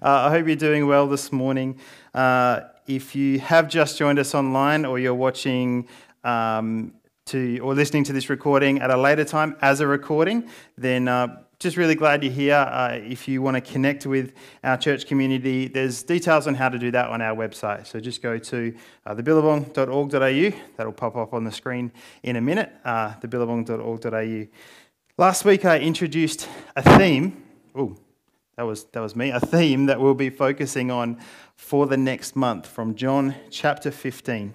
Uh, I hope you're doing well this morning. Uh, if you have just joined us online or you're watching um, to, or listening to this recording at a later time as a recording, then uh, just really glad you're here. Uh, if you want to connect with our church community, there's details on how to do that on our website. So just go to uh, thebillabong.org.au. That'll pop up on the screen in a minute, uh, thebillabong.org.au. Last week I introduced a theme. Oh, that was, that was me. A theme that we'll be focusing on for the next month from John chapter 15.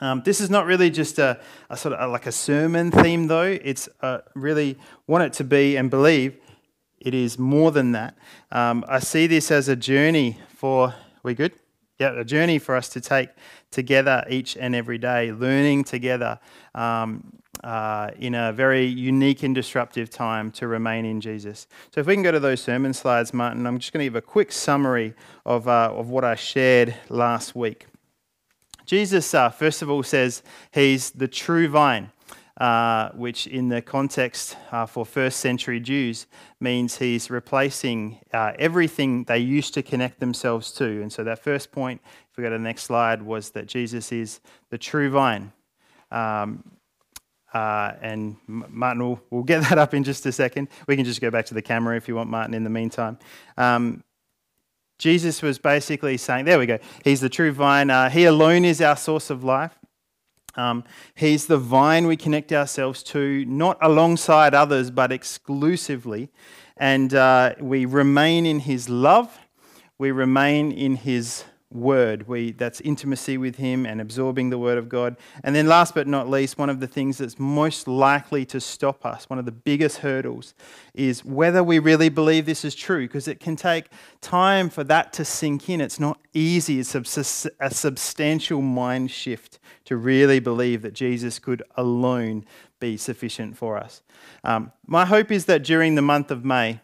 Um, this is not really just a, a sort of a, like a sermon theme, though. It's uh, really want it to be and believe it is more than that. Um, I see this as a journey for. We good? Yeah, a journey for us to take together each and every day, learning together, um, uh, in a very unique and disruptive time to remain in Jesus. So, if we can go to those sermon slides, Martin, I'm just going to give a quick summary of, uh, of what I shared last week. Jesus, uh, first of all, says he's the true vine. Uh, which in the context uh, for first century Jews means he's replacing uh, everything they used to connect themselves to. And so that first point, if we go to the next slide, was that Jesus is the true vine. Um, uh, and Martin will will get that up in just a second. We can just go back to the camera if you want, Martin, in the meantime. Um, Jesus was basically saying, there we go, He's the true vine. Uh, he alone is our source of life. Um, he's the vine we connect ourselves to, not alongside others, but exclusively. And uh, we remain in His love, we remain in His word. We, that's intimacy with Him and absorbing the word of God. And then, last but not least, one of the things that's most likely to stop us, one of the biggest hurdles, is whether we really believe this is true, because it can take time for that to sink in. It's not easy, it's a substantial mind shift to really believe that Jesus could alone be sufficient for us. Um, my hope is that during the month of May,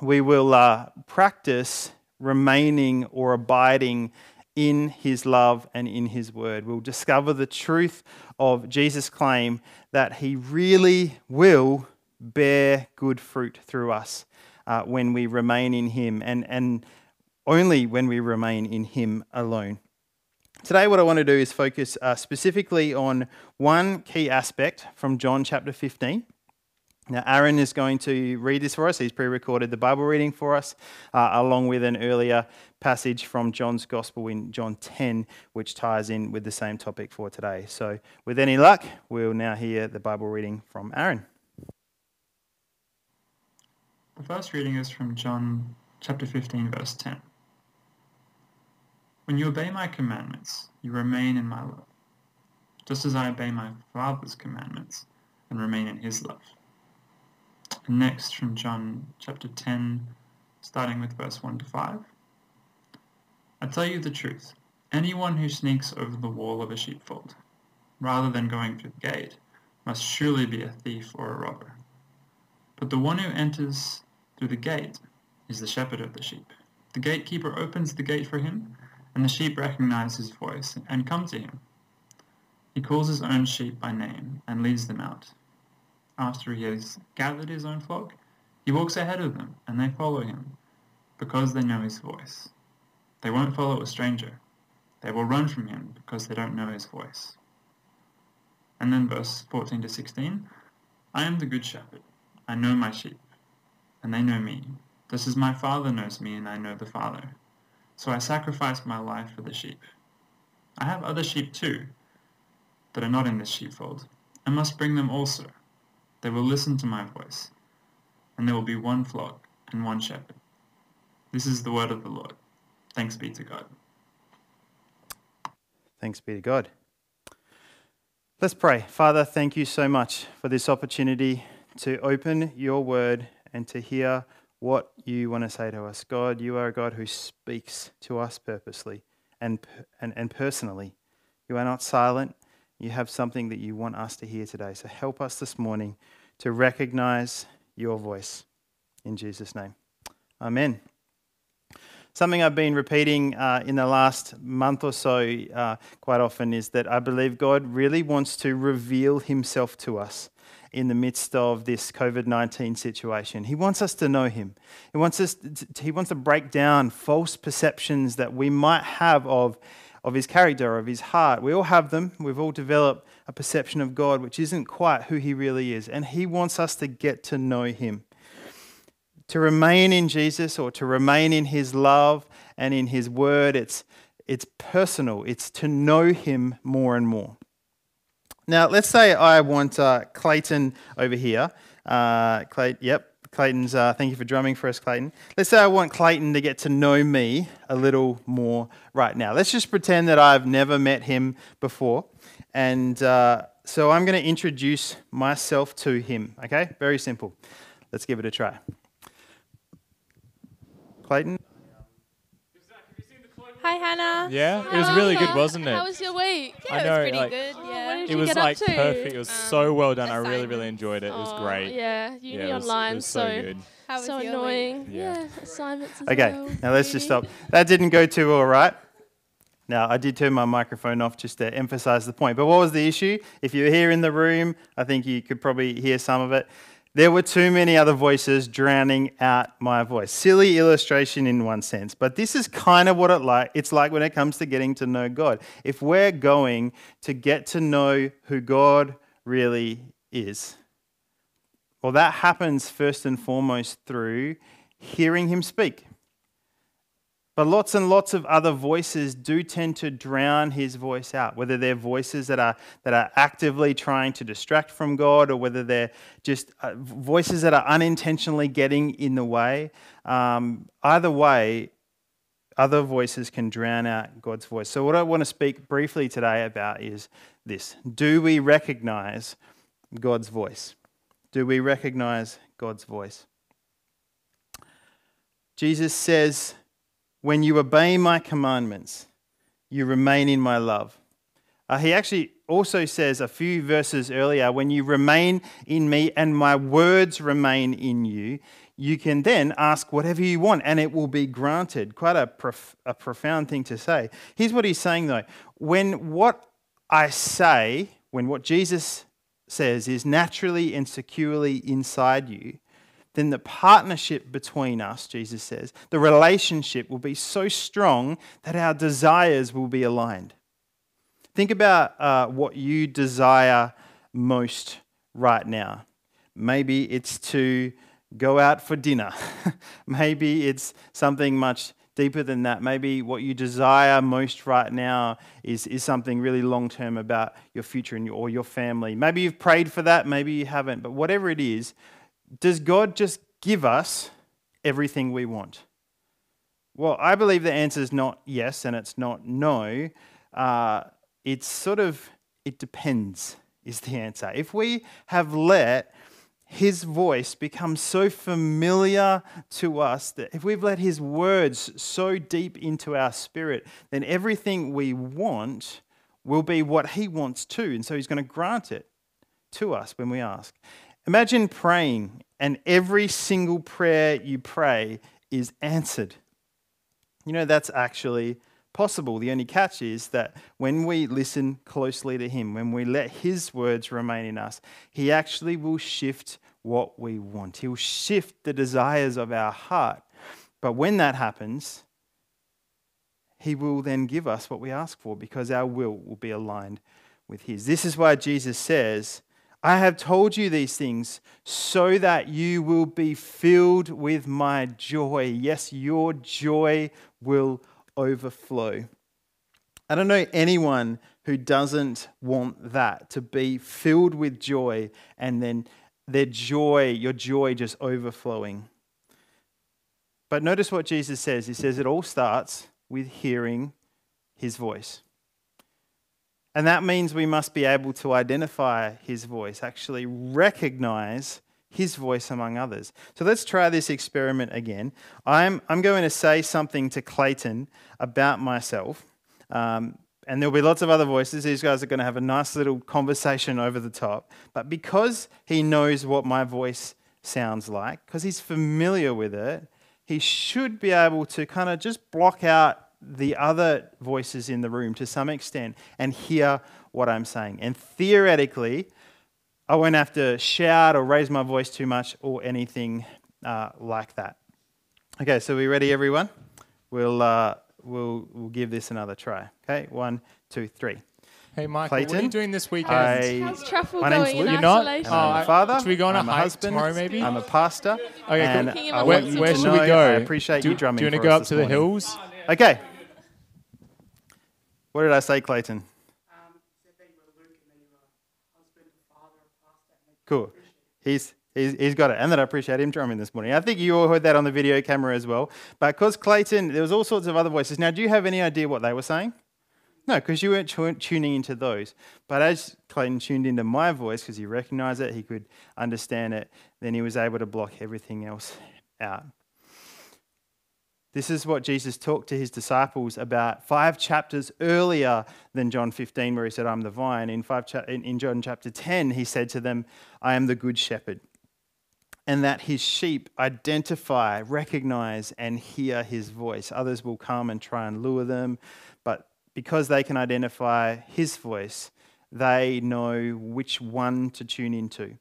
we will uh, practice remaining or abiding in his love and in his word. We'll discover the truth of Jesus' claim that he really will bear good fruit through us uh, when we remain in him and, and only when we remain in him alone. Today, what I want to do is focus uh, specifically on one key aspect from John chapter 15 now, Aaron is going to read this for us. He's pre recorded the Bible reading for us, uh, along with an earlier passage from John's Gospel in John 10, which ties in with the same topic for today. So, with any luck, we'll now hear the Bible reading from Aaron. The first reading is from John chapter 15, verse 10. When you obey my commandments, you remain in my love, just as I obey my Father's commandments and remain in his love. Next from John chapter 10, starting with verse 1 to 5. I tell you the truth. Anyone who sneaks over the wall of a sheepfold, rather than going through the gate, must surely be a thief or a robber. But the one who enters through the gate is the shepherd of the sheep. The gatekeeper opens the gate for him, and the sheep recognize his voice and come to him. He calls his own sheep by name and leads them out after he has gathered his own flock, he walks ahead of them, and they follow him, because they know his voice. They won't follow a stranger. They will run from him, because they don't know his voice. And then verse 14 to 16, I am the good shepherd. I know my sheep, and they know me, This is my Father knows me, and I know the Father. So I sacrifice my life for the sheep. I have other sheep too, that are not in this sheepfold, and must bring them also. They will listen to my voice, and there will be one flock and one shepherd. This is the word of the Lord. Thanks be to God. Thanks be to God. Let's pray. Father, thank you so much for this opportunity to open your word and to hear what you want to say to us. God, you are a God who speaks to us purposely and, and, and personally. You are not silent. You have something that you want us to hear today. So help us this morning to recognize your voice. In Jesus' name. Amen. Something I've been repeating uh, in the last month or so uh, quite often is that I believe God really wants to reveal himself to us in the midst of this COVID 19 situation. He wants us to know Him. He wants, us to, he wants to break down false perceptions that we might have of, of His character, of His heart. We all have them. We've all developed a perception of God which isn't quite who He really is. And He wants us to get to know Him. To remain in Jesus or to remain in His love and in His word, it's, it's personal, it's to know Him more and more. Now, let's say I want uh, Clayton over here. Uh, Clay, yep, Clayton's, uh, thank you for drumming for us, Clayton. Let's say I want Clayton to get to know me a little more right now. Let's just pretend that I've never met him before. And uh, so I'm going to introduce myself to him, okay? Very simple. Let's give it a try. Clayton? Hi, Hannah. Yeah, it was really good, wasn't it? How was your week? I Yeah, it know, was pretty like- good. Oh, Yeah. what did It you was get up like to? perfect. It was um, so well done. I really, really enjoyed it. It was Oh, great. Yeah, uni Yeah, it was, online, it was so, so good. How was so annoying. Week? Yeah. Yeah, assignments as Okay, well. now let's just stop. That didn't go too all right. Now, I did turn my microphone off just to emphasize the point. But what was the issue? If you were here in the room, I think you could probably hear some of it. There were too many other voices drowning out my voice. Silly illustration in one sense, but this is kind of what it like it's like when it comes to getting to know God. If we're going to get to know who God really is, well that happens first and foremost through hearing him speak. But lots and lots of other voices do tend to drown his voice out, whether they're voices that are, that are actively trying to distract from God or whether they're just uh, voices that are unintentionally getting in the way. Um, either way, other voices can drown out God's voice. So, what I want to speak briefly today about is this Do we recognize God's voice? Do we recognize God's voice? Jesus says, when you obey my commandments, you remain in my love. Uh, he actually also says a few verses earlier, when you remain in me and my words remain in you, you can then ask whatever you want and it will be granted. Quite a, prof- a profound thing to say. Here's what he's saying though when what I say, when what Jesus says is naturally and securely inside you, then the partnership between us, Jesus says, the relationship will be so strong that our desires will be aligned. Think about uh, what you desire most right now. Maybe it's to go out for dinner. Maybe it's something much deeper than that. Maybe what you desire most right now is, is something really long term about your future and your, or your family. Maybe you've prayed for that, maybe you haven't, but whatever it is, does God just give us everything we want? Well, I believe the answer is not yes and it's not no. Uh, it's sort of, it depends, is the answer. If we have let his voice become so familiar to us that if we've let his words so deep into our spirit, then everything we want will be what he wants too. And so he's going to grant it to us when we ask. Imagine praying and every single prayer you pray is answered. You know, that's actually possible. The only catch is that when we listen closely to Him, when we let His words remain in us, He actually will shift what we want. He'll shift the desires of our heart. But when that happens, He will then give us what we ask for because our will will be aligned with His. This is why Jesus says, I have told you these things so that you will be filled with my joy. Yes, your joy will overflow. I don't know anyone who doesn't want that to be filled with joy and then their joy, your joy just overflowing. But notice what Jesus says. He says it all starts with hearing his voice. And that means we must be able to identify his voice, actually recognize his voice among others. So let's try this experiment again. I'm, I'm going to say something to Clayton about myself. Um, and there'll be lots of other voices. These guys are going to have a nice little conversation over the top. But because he knows what my voice sounds like, because he's familiar with it, he should be able to kind of just block out the other voices in the room to some extent and hear what I'm saying. And theoretically, I won't have to shout or raise my voice too much or anything uh, like that. Okay, so we ready, everyone? We'll, uh, we'll, we'll give this another try. Okay, one, two, three. Hey, Michael, what are Clayton, you doing this weekend? I, How's truffle My name's going in Luke. You're not? isolation? I'm Oh, a father. should we go on a I'm a hike husband. tomorrow, maybe? I'm a pastor. Okay, and Thinking I Where, want you where to should know we go? I appreciate do, you drumming Do you want to go up to the morning. hills? Okay. What did I say, Clayton? Cool. He's, he's, he's got it. And that I appreciate him drumming this morning. I think you all heard that on the video camera as well. But because Clayton, there was all sorts of other voices. Now, do you have any idea what they were saying? No, because you weren't tu- tuning into those. But as Clayton tuned into my voice, because he recognized it, he could understand it, then he was able to block everything else out. This is what Jesus talked to his disciples about five chapters earlier than John 15, where he said, I'm the vine. In, five cha- in, John chapter 10, he said to them, I am the good shepherd. And that his sheep identify, recognize, and hear his voice. Others will come and try and lure them, but because they can identify his voice, they know which one to tune into,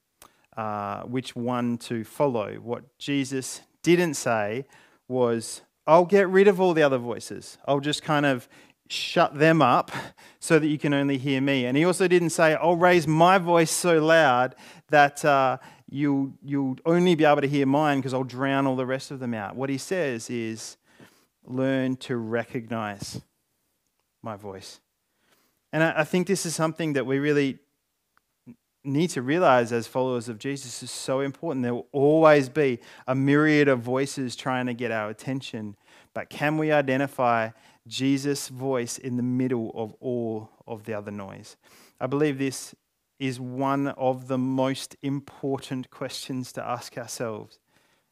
uh, which one to follow. What Jesus didn't say was, I'll get rid of all the other voices. I'll just kind of shut them up so that you can only hear me. And he also didn't say, I'll raise my voice so loud that uh, you'll, you'll only be able to hear mine because I'll drown all the rest of them out. What he says is, learn to recognize my voice. And I, I think this is something that we really need to realize as followers of Jesus is so important. There will always be a myriad of voices trying to get our attention. But can we identify Jesus' voice in the middle of all of the other noise? I believe this is one of the most important questions to ask ourselves.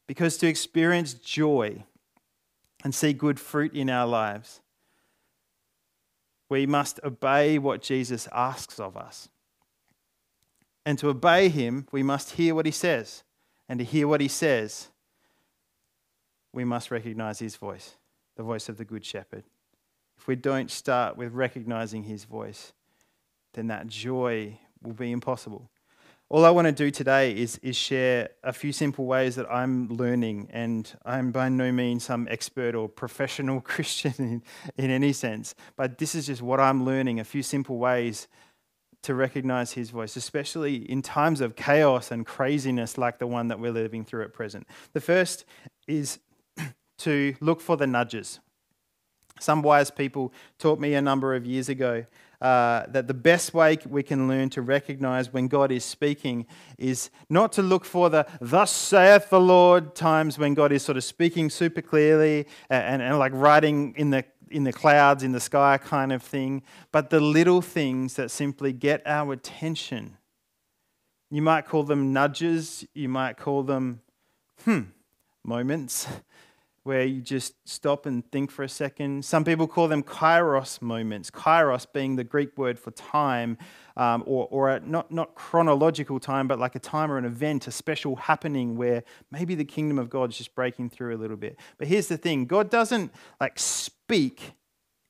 Because to experience joy and see good fruit in our lives, we must obey what Jesus asks of us. And to obey him, we must hear what he says. And to hear what he says, we must recognize his voice, the voice of the Good Shepherd. If we don't start with recognizing his voice, then that joy will be impossible. All I want to do today is, is share a few simple ways that I'm learning, and I'm by no means some expert or professional Christian in, in any sense, but this is just what I'm learning a few simple ways to recognize his voice, especially in times of chaos and craziness like the one that we're living through at present. The first is to look for the nudges. Some wise people taught me a number of years ago uh, that the best way we can learn to recognize when God is speaking is not to look for the thus saith the Lord times when God is sort of speaking super clearly and, and, and like writing in the in the clouds, in the sky kind of thing, but the little things that simply get our attention. You might call them nudges, you might call them, hmm, moments where you just stop and think for a second. Some people call them kairos moments, kairos being the Greek word for time, um, or, or not, not chronological time, but like a time or an event, a special happening where maybe the kingdom of God is just breaking through a little bit. But here's the thing God doesn't like speak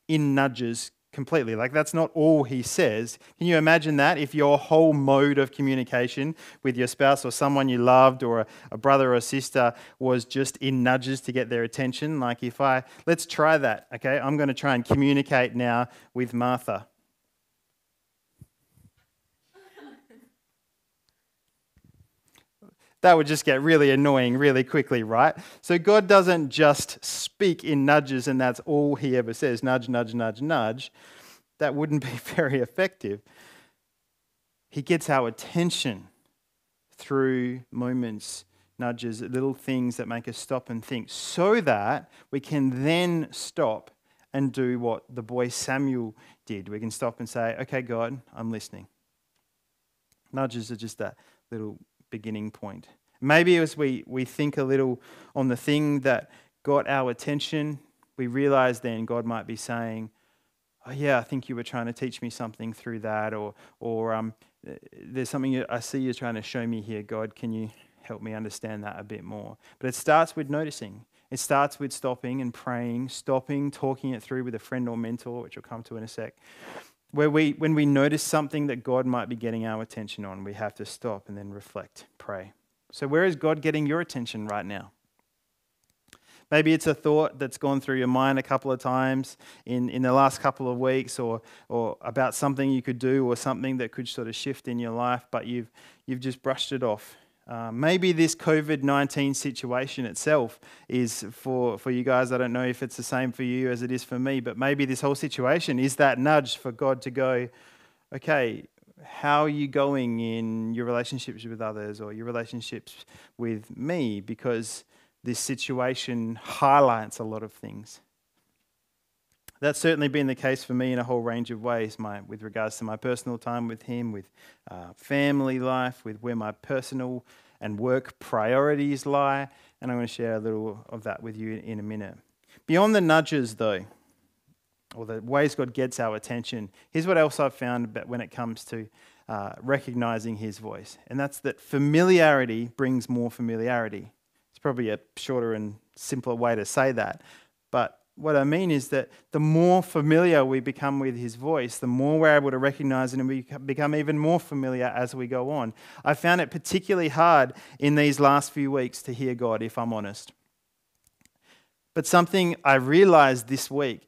in nudges completely. Like, that's not all he says. Can you imagine that if your whole mode of communication with your spouse or someone you loved or a, a, brother or sister was just in nudges to get their attention? Like, if I, let's try that, okay? I'm going to try and communicate now with Martha. That would just get really annoying really quickly, right? So God doesn't just speak in nudges and that's all he ever says nudge, nudge, nudge, nudge. That wouldn't be very effective. He gets our attention through moments, nudges, little things that make us stop and think so that we can then stop and do what the boy Samuel did. We can stop and say, Okay, God, I'm listening. Nudges are just that little beginning point. Maybe as we, we think a little on the thing that got our attention, we realize then God might be saying, Oh, yeah, I think you were trying to teach me something through that, or, or um, there's something I see you're trying to show me here. God, can you help me understand that a bit more? But it starts with noticing. It starts with stopping and praying, stopping, talking it through with a friend or mentor, which we'll come to in a sec, where we, when we notice something that God might be getting our attention on, we have to stop and then reflect, pray. So, where is God getting your attention right now? Maybe it's a thought that's gone through your mind a couple of times in, in the last couple of weeks, or, or about something you could do, or something that could sort of shift in your life, but you've, you've just brushed it off. Uh, maybe this COVID 19 situation itself is for, for you guys. I don't know if it's the same for you as it is for me, but maybe this whole situation is that nudge for God to go, okay, how are you going in your relationships with others or your relationships with me? Because this situation highlights a lot of things. That's certainly been the case for me in a whole range of ways, my, with regards to my personal time with Him, with uh, family life, with where my personal and work priorities lie. And I'm going to share a little of that with you in a minute. Beyond the nudges, though, or the ways God gets our attention, here's what else I've found when it comes to uh, recognizing His voice, and that's that familiarity brings more familiarity It's probably a shorter and simpler way to say that. But what I mean is that the more familiar we become with his voice, the more we're able to recognize it and we become even more familiar as we go on. I found it particularly hard in these last few weeks to hear God, if I'm honest. But something I realized this week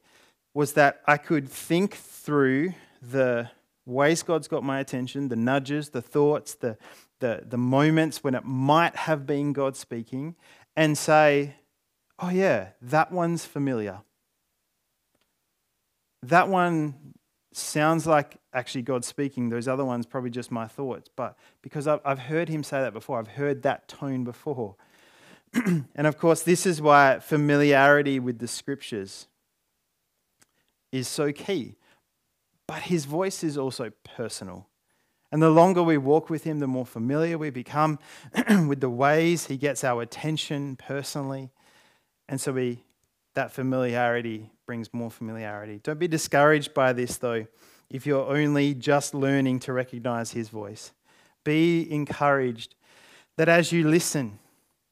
was that I could think through the ways God's got my attention, the nudges, the thoughts, the, the, the moments when it might have been God speaking and say, oh, yeah, that one's familiar. That one sounds like actually God speaking. Those other ones, probably just my thoughts. But because I've heard him say that before, I've heard that tone before. and of course, this is why familiarity with the scriptures is so key. But his voice is also personal. And the longer we walk with Him, the more familiar we become with the ways He gets our attention personally. And so we, that familiarity brings more familiarity. Don't be discouraged by this, though, if you're only just learning to recognize His voice. Be encouraged that as you listen,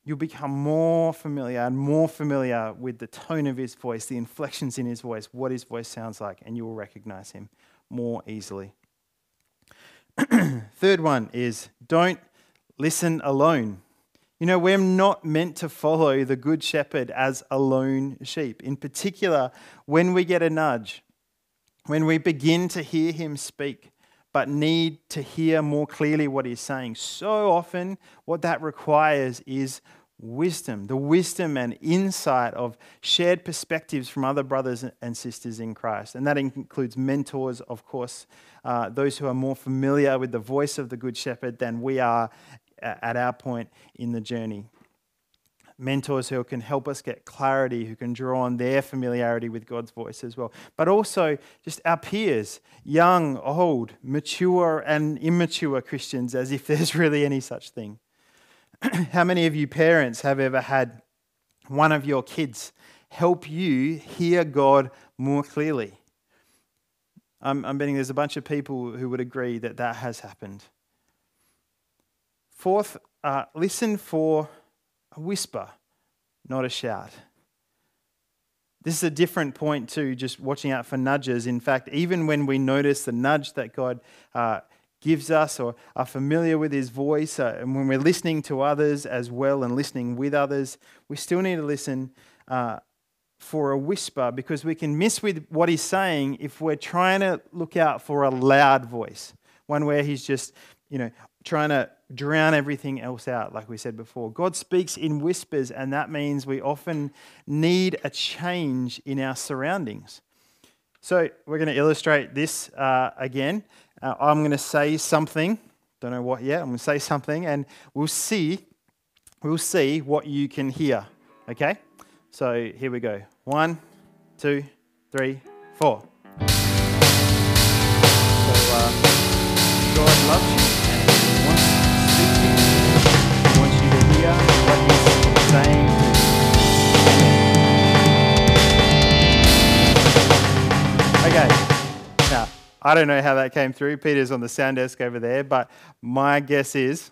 you'll become more familiar and more familiar with the tone of His voice, the inflections in His voice, what His voice sounds like, and you will recognize Him more easily. Third one is don't listen alone. You know, we're not meant to follow the Good Shepherd as a lone sheep. In particular, when we get a nudge, when we begin to hear him speak, but need to hear more clearly what he's saying, so often what that requires is wisdom, the wisdom and insight of shared perspectives from other brothers and sisters in Christ. And that includes mentors, of course, uh, those who are more familiar with the voice of the Good Shepherd than we are at our point in the journey. Mentors who can help us get clarity, who can draw on their familiarity with God's voice as well. But also just our peers, young, old, mature, and immature Christians, as if there's really any such thing. How many of you parents have ever had one of your kids help you hear God more clearly? I'm, I'm betting there's a bunch of people who would agree that that has happened. Fourth, uh, listen for a whisper, not a shout. This is a different point to just watching out for nudges. In fact, even when we notice the nudge that God uh, gives us or are familiar with his voice, uh, and when we're listening to others as well and listening with others, we still need to listen uh, for a whisper because we can miss with what he's saying if we're trying to look out for a loud voice, one where he's just, you know, trying to drown everything else out, like we said before. God speaks in whispers, and that means we often need a change in our surroundings. So we're going to illustrate this uh, again. Uh, I'm going to say something. Don't know what yet. I'm going to say something, and we'll see. We'll see what you can hear. Okay. So here we go. One, two, three, four. So uh, God loves Okay. Now, I don't know how that came through. Peter's on the sound desk over there, but my guess is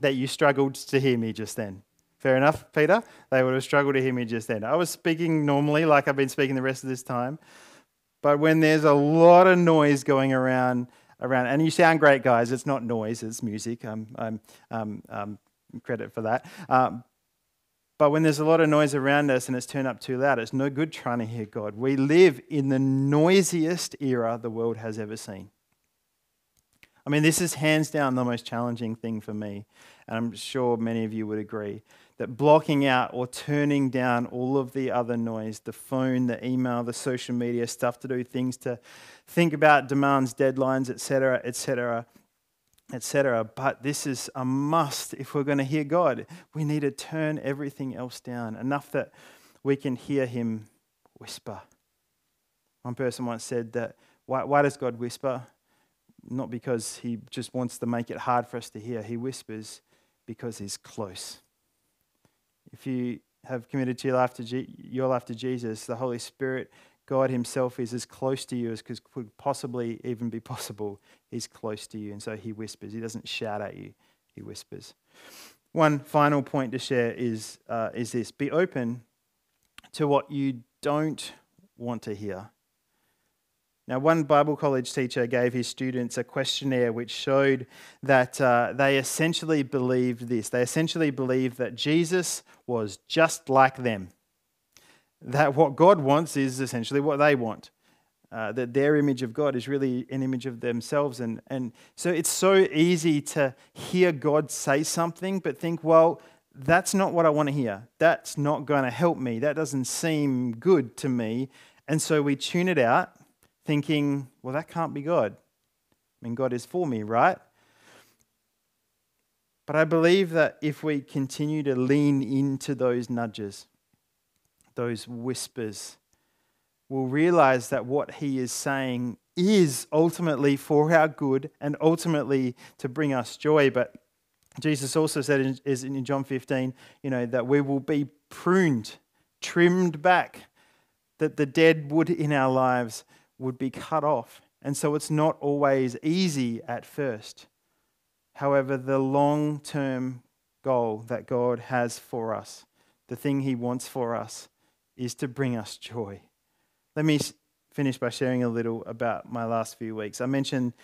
that you struggled to hear me just then. Fair enough, Peter? They would have struggled to hear me just then. I was speaking normally, like I've been speaking the rest of this time, But when there's a lot of noise going around, around, and you sound great, guys. It's not noise; it's music. I'm, I'm, um, um, credit for that. Um, but when there's a lot of noise around us and it's turned up too loud, it's no good trying to hear God. We live in the noisiest era the world has ever seen. I mean, this is hands down the most challenging thing for me, and I'm sure many of you would agree that blocking out or turning down all of the other noise the phone, the email, the social media stuff to do, things to think about, demands, deadlines, etc., etc., etc. But this is a must if we're going to hear God. We need to turn everything else down enough that we can hear Him whisper. One person once said that why, why does God whisper? Not because He just wants to make it hard for us to hear. He whispers because He's close. If you have committed to your life to, G- your life to Jesus, the Holy Spirit, God Himself is as close to you as could possibly even be possible. He's close to you, and so He whispers. He doesn't shout at you, He whispers. One final point to share is, uh, is this be open to what you don't want to hear. Now, one Bible college teacher gave his students a questionnaire which showed that uh, they essentially believed this. They essentially believed that Jesus was just like them. That what God wants is essentially what they want. Uh, that their image of God is really an image of themselves. And, and so it's so easy to hear God say something, but think, well, that's not what I want to hear. That's not going to help me. That doesn't seem good to me. And so we tune it out thinking, well, that can't be God. I mean, God is for me, right? But I believe that if we continue to lean into those nudges, those whispers, we'll realize that what He is saying is ultimately for our good and ultimately to bring us joy. But Jesus also said in, in John 15, you know, that we will be pruned, trimmed back, that the dead wood in our lives would be cut off. And so it's not always easy at first. However, the long term goal that God has for us, the thing He wants for us, is to bring us joy. Let me finish by sharing a little about my last few weeks. I mentioned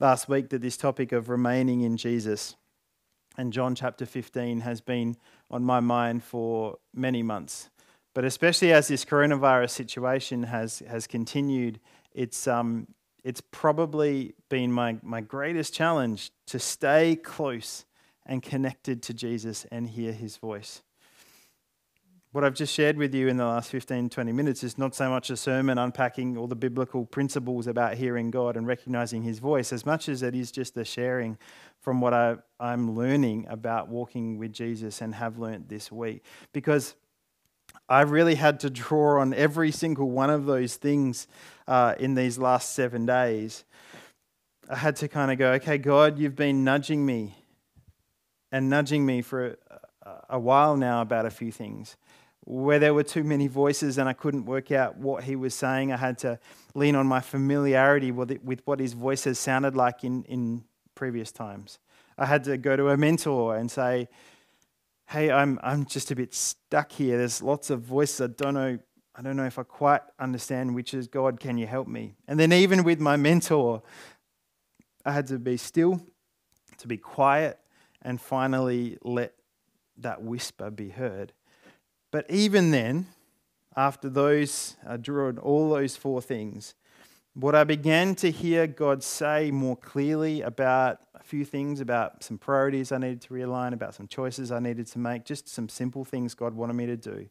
last week that this topic of remaining in Jesus and John chapter 15 has been on my mind for many months. But especially as this coronavirus situation has, has continued it's, um, it's probably been my, my greatest challenge to stay close and connected to Jesus and hear his voice. What I've just shared with you in the last 15, 20 minutes is not so much a sermon unpacking all the biblical principles about hearing God and recognizing his voice, as much as it is just a sharing from what I, I'm learning about walking with Jesus and have learnt this week. Because I really had to draw on every single one of those things uh, in these last seven days. I had to kind of go, okay, God, you've been nudging me and nudging me for a, a while now about a few things. Where there were too many voices and I couldn't work out what he was saying, I had to lean on my familiarity with, it, with what his voice has sounded like in, in previous times. I had to go to a mentor and say, hey, I'm, I'm just a bit stuck here. There's lots of voices. I don't know. I don't know if I quite understand which is God. Can you help me? And then even with my mentor, I had to be still, to be quiet, and finally let that whisper be heard. But even then, after those, I drew on all those four things, what I began to hear God say more clearly about a few things, about some priorities I needed to realign, about some choices I needed to make, just some simple things God wanted me to do.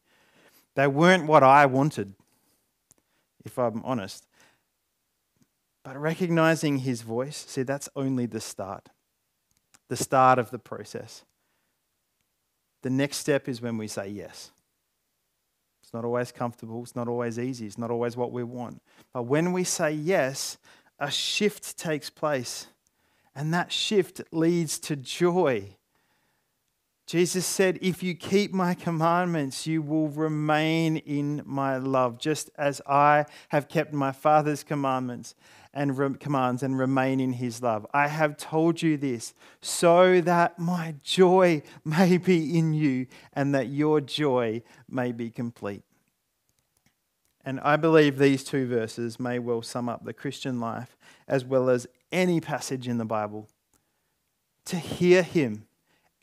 They weren't what I wanted, if I'm honest. But recognizing His voice, see, that's only the start, the start of the process. The next step is when we say yes. It's not always comfortable. It's not always easy. It's not always what we want. But when we say yes, a shift takes place. And that shift leads to joy. Jesus said, If you keep my commandments, you will remain in my love, just as I have kept my Father's commandments and re- commands and remain in his love. I have told you this so that my joy may be in you and that your joy may be complete. And I believe these two verses may well sum up the Christian life as well as any passage in the Bible. To hear Him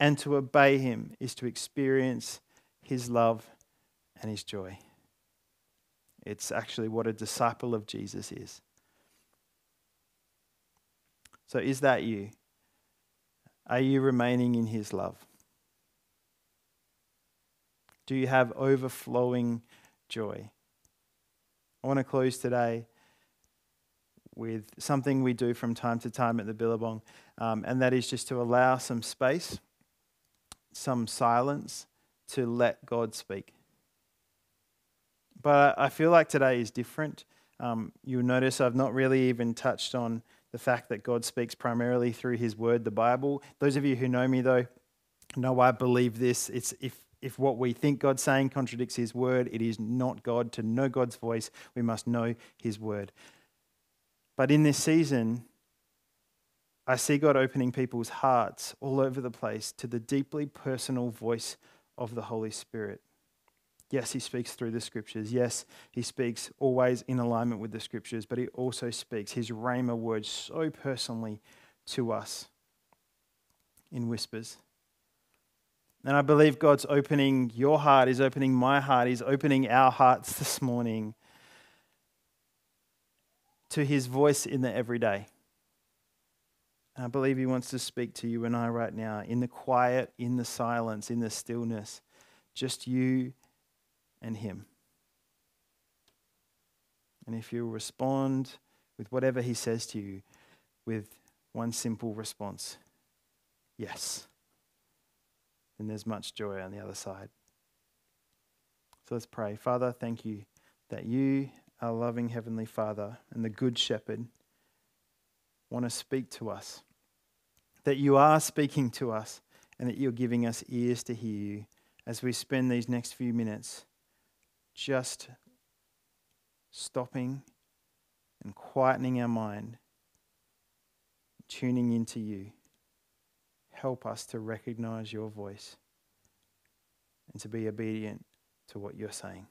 and to obey Him is to experience His love and His joy. It's actually what a disciple of Jesus is. So, is that you? Are you remaining in His love? Do you have overflowing joy? I want to close today with something we do from time to time at the Billabong, um, and that is just to allow some space, some silence to let God speak. But I feel like today is different. Um, you'll notice I've not really even touched on the fact that God speaks primarily through His Word, the Bible. Those of you who know me, though, know I believe this. It's if if what we think God's saying contradicts His Word, it is not God. To know God's voice, we must know His Word. But in this season, I see God opening people's hearts all over the place to the deeply personal voice of the Holy Spirit. Yes, he speaks through the scriptures. Yes, he speaks always in alignment with the scriptures, but he also speaks his Rhema words so personally to us in whispers. And I believe God's opening your heart, He's opening my heart, He's opening our hearts this morning to His voice in the everyday. I believe He wants to speak to you and I right now in the quiet, in the silence, in the stillness. Just you and Him. And if you respond with whatever He says to you, with one simple response yes, then there's much joy on the other side. So let's pray. Father, thank you that you, our loving Heavenly Father and the Good Shepherd, want to speak to us. That you are speaking to us and that you're giving us ears to hear you as we spend these next few minutes just stopping and quietening our mind, tuning into you. Help us to recognize your voice and to be obedient to what you're saying.